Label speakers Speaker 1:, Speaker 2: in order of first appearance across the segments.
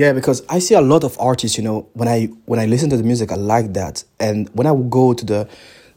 Speaker 1: Yeah, because I see a lot of artists, you know, when I when I listen to the music, I like that, and when I go to the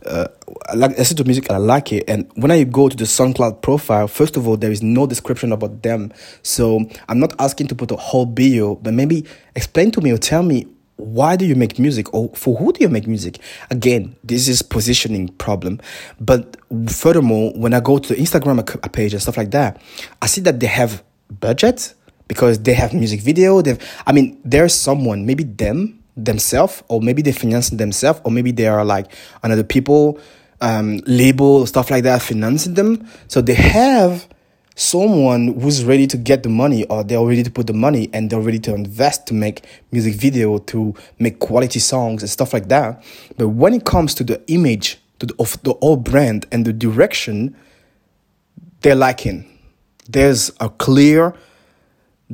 Speaker 1: uh, I like listen to music, and I like it, and when I go to the SoundCloud profile, first of all, there is no description about them, so I'm not asking to put a whole bio, but maybe explain to me or tell me why do you make music? Or for who do you make music? Again this is positioning problem. But furthermore when i go to the instagram page and stuff like that i see that they have budget because they have music video. They've, I mean, there's someone, maybe them themselves, or maybe they finance themselves, or maybe they are like another people, um, label stuff like that financing them. So they have someone who's ready to get the money, or they're ready to put the money, and they're ready to invest to make music video, to make quality songs and stuff like that. But when it comes to the image to the, of the whole brand and the direction, they're lacking. There's a clear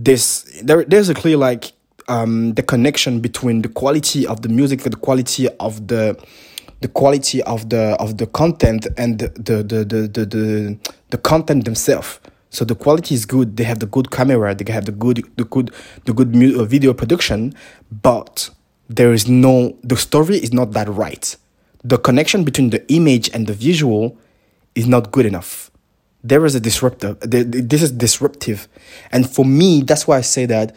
Speaker 1: this there there's a clear like um the connection between the quality of the music the quality of the the quality of the of the content and the the the the the, the, content themselves. So the quality is good they have the good camera they have the good the good the good uh, video production but there is no the story is not that right. The connection between the image and the visual is not good enough there is a disruptor. This is disruptive. And for me, that's why I say that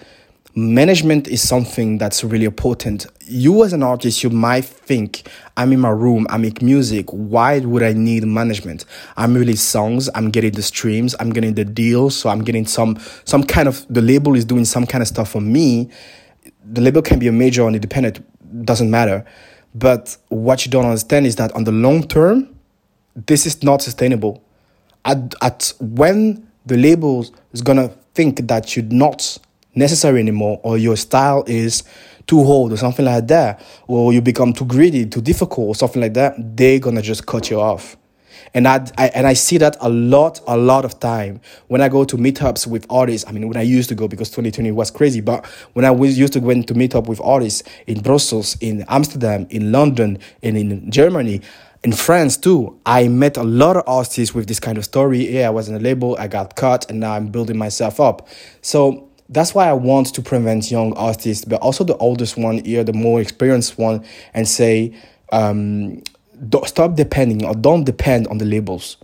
Speaker 1: management is something that's really important. You, as an artist, you might think, I'm in my room, I make music. Why would I need management? I'm releasing songs, I'm getting the streams, I'm getting the deals, so I'm getting some, some kind of, the label is doing some kind of stuff for me. The label can be a major or an independent, doesn't matter. But what you don't understand is that on the long term, this is not sustainable at, at when the labels is gonna think that you're not necessary anymore or your style is too old or something like that or you become too greedy too difficult or something like that they're gonna just cut you off and I, I, and I see that a lot a lot of time when I go to meetups with artists. I mean, when I used to go because 2020 was crazy, but when I was used to going to meet up with artists in Brussels, in Amsterdam, in London, and in Germany, in France too, I met a lot of artists with this kind of story. Yeah, I was in a label, I got cut, and now I'm building myself up. So that's why I want to prevent young artists, but also the oldest one here, the more experienced one, and say, um, stop depending or don't depend on the labels.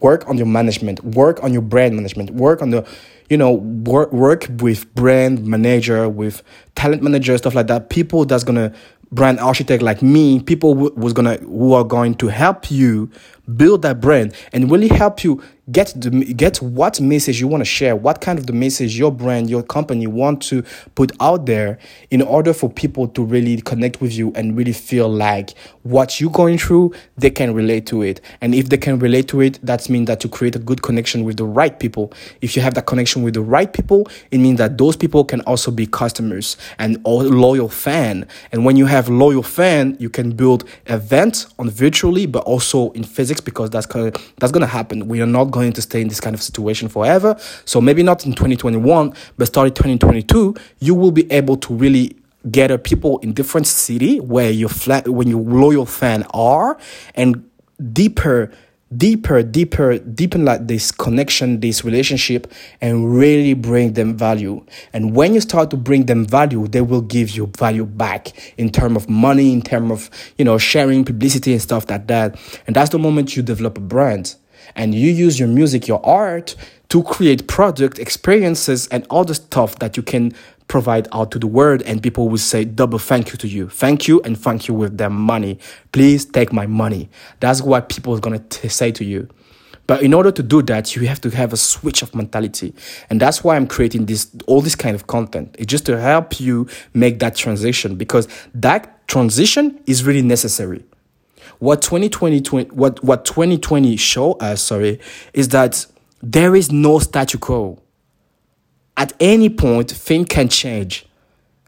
Speaker 1: Work on your management, work on your brand management, work on the, you know, work work with brand manager, with talent manager, stuff like that. People that's gonna brand architect like me, people w- was gonna who are going to help you build that brand and really help you get the get what message you want to share what kind of the message your brand your company want to put out there in order for people to really connect with you and really feel like what you're going through they can relate to it. And if they can relate to it that means that you create a good connection with the right people. If you have that connection with the right people it means that those people can also be customers and loyal fan. And when you have loyal fan you can build events on virtually but also in physics because that's gonna, that's going to happen we are not going to stay in this kind of situation forever. So maybe not in 2021, but starting 2022, you will be able to really gather people in different city where your flat when your loyal fan are and deeper deeper deeper deepen like this connection this relationship and really bring them value. And when you start to bring them value they will give you value back in terms of money in terms of you know sharing publicity and stuff like that. And that's the moment you develop a brand. And you use your music, your art to create product experiences and all the stuff that you can provide out to the world and people will say double thank you to you. Thank you and thank you with their money. Please take my money. That's what people are going to say to you. But in order to do that you have to have a switch of mentality. And that's why i'm creating this all this kind of content. It's just to help you make that transition because that transition is really necessary. What 2020 what what 2020 show us sorry is that there is no statu quo at any point things can change.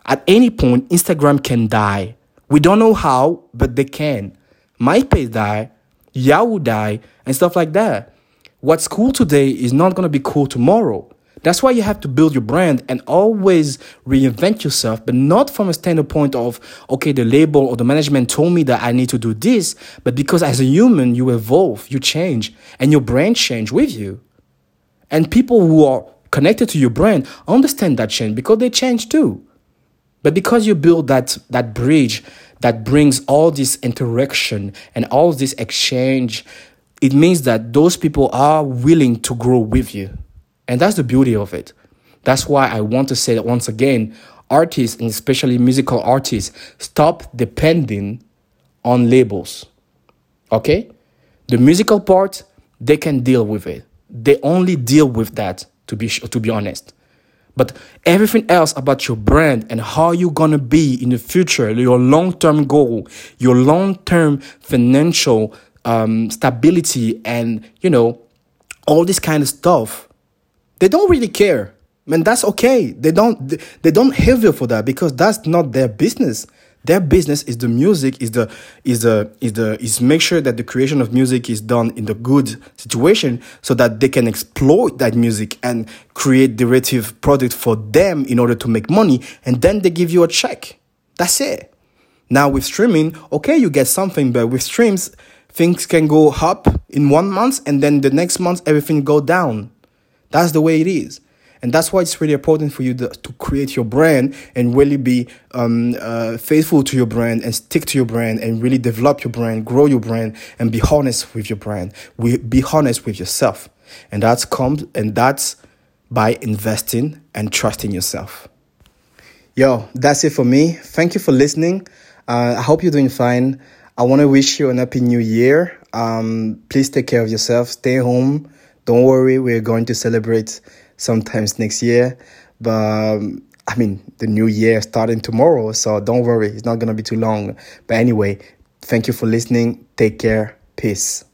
Speaker 1: At any point instagram can die. We don't know how but they can. Myspace die yahoo die and stuff like that. What's cool today is not to be cool tomorrow. That's why you have to build your brand and always reinvent yourself, but not from a standpoint of, okay, the label or the management told me that I need to do this, but because as a human, you evolve, you change, and your brand change with you. And people who are connected to your brand understand that change because they change too. But because you build that that bridge that brings all this interaction and all this exchange, it means that those people are willing to grow with you. And that's the beauty of it. That's why I want to say that once again, artists and especially musical artists, stop depending on labels. Okay? The musical part, they can deal with it. They only deal with that to be to be honest. But everything else about your brand and how you're gonna be in the future, your long-term goal, your long-term financial um, stability, and you know all this kind of stuff, they don't really care. Man, that's okay. They don't they don't have you for that because that's not their business. Their business is the music, is the is the is the is make sure that the creation of music is done in the good situation so that they can exploit that music and create derivative product for them in order to make money, and then they give you a check. That's it. Now with streaming, okay, you get something, but with streams, things can go up in one month and then the next month everything go down. That's the way it is. And that's why it's really important for you to, to create your brand and really be um, uh, faithful to your brand and stick to your brand and really develop your brand, grow your brand, and be honest with your brand. Be honest with yourself. And that's comes and that's by investing and trusting yourself. Yo, that's it for me. Thank you for listening. Uh, I hope you're doing fine. I want to wish you an happy new year. Um, please take care of yourself. Stay home. Don't worry. We're going to celebrate sometimes next year. But um, I mean, the new year starting tomorrow, so don't worry, it's not gonna be too long. But anyway, thank you for listening. Take care. Peace.